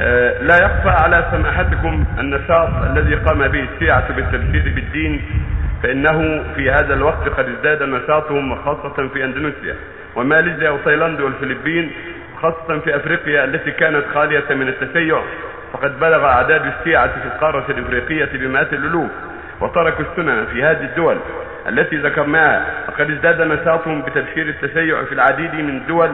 آه، لا يخفى على سماحتكم النشاط الذي قام به الشيعة بالتبشير بالدين فإنه في هذا الوقت قد ازداد نشاطهم خاصة في أندونيسيا وماليزيا وتايلاند والفلبين خاصة في أفريقيا التي كانت خالية من التشيع. فقد بلغ أعداد الشيعة في القارة الإفريقية بمئات الألوف وتركوا السنن في هذه الدول التي ذكرناها. وقد ازداد نشاطهم بتبشير التشيع في العديد من الدول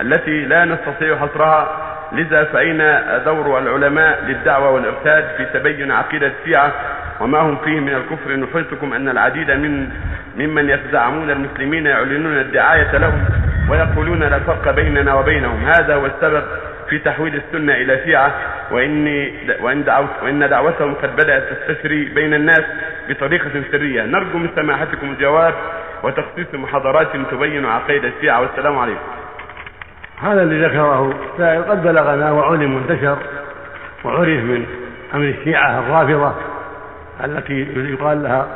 التي لا نستطيع حصرها لذا فأين دور العلماء للدعوة والإرشاد في تبين عقيدة الشيعة وما هم فيه من الكفر نحيطكم أن العديد من ممن يتزعمون المسلمين يعلنون الدعاية لهم ويقولون لا فرق بيننا وبينهم. هذا هو السبب في تحويل السنة إلى شيعة. وإني وإن, دعوت وإن دعوتهم قد بدأت تستسري بين الناس بطريقة سرية. نرجو من سماحتكم الجواب وتخصيص محاضرات تبين عقيدة الشيعة. والسلام عليكم. هذا اللي ذكره قد بلغنا وعلم وانتشر وعرف من أمر الشيعة الرافضة التي يقال لها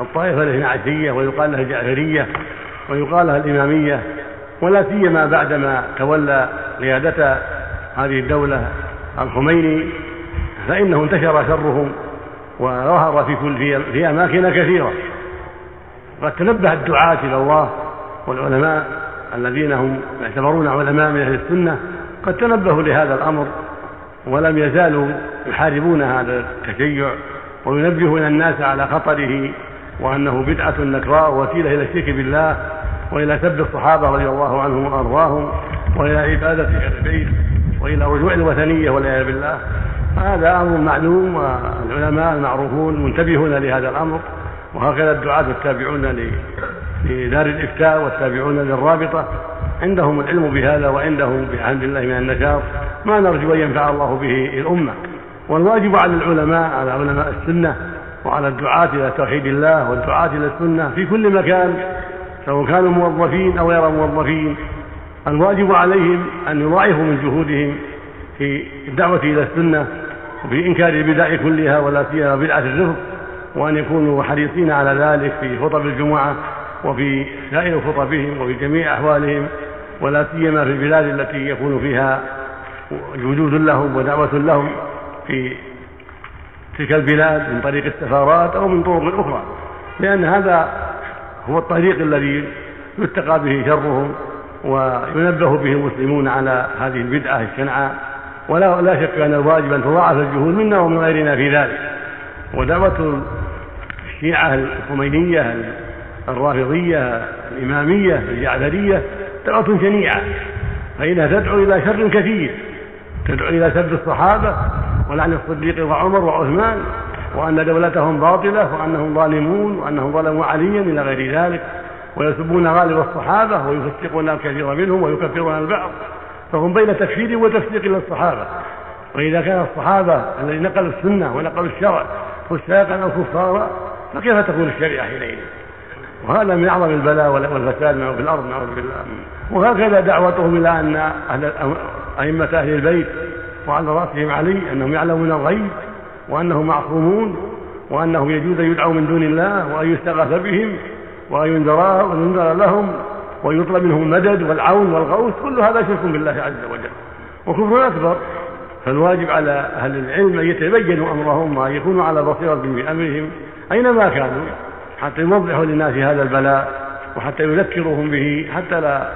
الطائفة الاثنى عشرية ويقال لها الجعفرية ويقال لها الإمامية ولا سيما بعدما تولى قيادة هذه الدولة الخميني فإنه انتشر شرهم وظهر في كل في أماكن كثيرة. قد تنبه الدعاة إلى الله والعلماء الذين هم يعتبرون علماء من أهل السنة قد تنبهوا لهذا الأمر ولم يزالوا يحاربون هذا التشيع وينبهون الناس على خطره وأنه بدعة نكراء ووسيلة إلى الشرك بالله وإلى سب الصحابة رضي الله عنهم وأرضاهم وإلى عبادة أهل البيت وإلى رجوع الوثنية والعياذ بالله. هذا أمر معلوم والعلماء المعروفون منتبهون لهذا الأمر وهكذا الدعاة التابعون لدار الإفتاء والتابعون للرابطة. عندهم العلم بهذا وعندهم بحمد الله من النشاط ما نرجو أن ينفع الله به الأمة. والواجب على العلماء على علماء السنة وعلى الدعاة إلى توحيد الله والدعاة إلى السنة في كل مكان سواء كانوا موظفين أو غير موظفين. الواجب عليهم أن يضاعفوا من جهودهم في الدعوة إلى السنة وفي إنكار البدع كلها ولا سيما بدعة الرفض وأن يكونوا حريصين على ذلك في خطب الجمعة. وفي سائر خطبهم وفي جميع أحوالهم ولا سيما في البلاد التي يكون فيها وجود لهم ودعوة لهم في تلك البلاد من طريق السفارات أو من طرق أخرى. لأن هذا هو الطريق الذي يتقى به شرهم وينبه به المسلمون على هذه البدعة الشنعاء. ولا لا شك أن الواجب أن تضاعف الجهود منا ومن غيرنا في ذلك. ودعوة الشيعة الخمينية الرافضية الإمامية الجعفرية دعوة شنيعة فإنها تدعو إلى شر كثير تدعو إلى سب الصحابة ولعن الصديق وعمر وعثمان وأن دولتهم باطلة وأنهم ظالمون وأنهم ظلموا عليا إلى غير ذلك. ويسبون غالب الصحابة ويفسقون الكثير منهم ويكفرون البعض. فهم بين تكفير وتفسيق للصحابة وإذا كان الصحابة الذين نقلوا السنة ونقلوا الشرع فساقا أو كفارا فكيف تكون الشريعة حينئذ؟ وهذا من أعظم البلاء والفساد في الأرض نعوذ بالله. وهكذا دعوتهم إلى أن أهل أئمة أهل البيت وعلى رأسهم علي أنهم يعلمون الغيب وأنهم معصومون وأنهم يجوز أن يدعوا من دون الله وأن يستغاث بهم وأن ينذر لهم ويطلب منهم المدد والعون والغوث كل هذا شرك بالله عز وجل. وكفر أكبر فالواجب على أهل العلم أن يتبينوا أمرهم وأن يكونوا على بصيرة بأمرهم أينما كانوا. حتى يوضحوا للناس هذا البلاء وحتى يذكروهم به حتى لا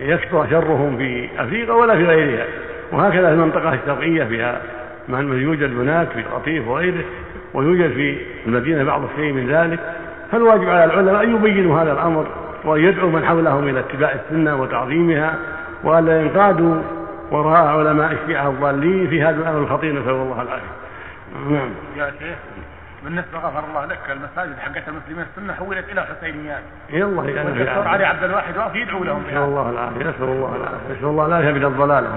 يكثر شرهم في أفريقيا ولا في غيرها. وهكذا في المنطقة الشرقية فيها من يوجد هناك في القطيف وغيره ويوجد في المدينة بعض الشيء من ذلك. فالواجب على العلماء أن يبينوا هذا الأمر وأن يدعوا من حولهم إلى اتباع السنة وتعظيمها وألا ينقادوا وراء علماء الشيعة الضالين في هذا الأمر الخطير نسأل الله العافية. نعم. يا شيخ. بالنسبة غفر الله لك المساجد حقت المسلمين السنة حولت إلى حسينيات. اي الله يعني علي عبد الواحد واقف يدعو لهم نسأل الله العافية نسأل الله العافية نسأل الله العافيه من الضلاله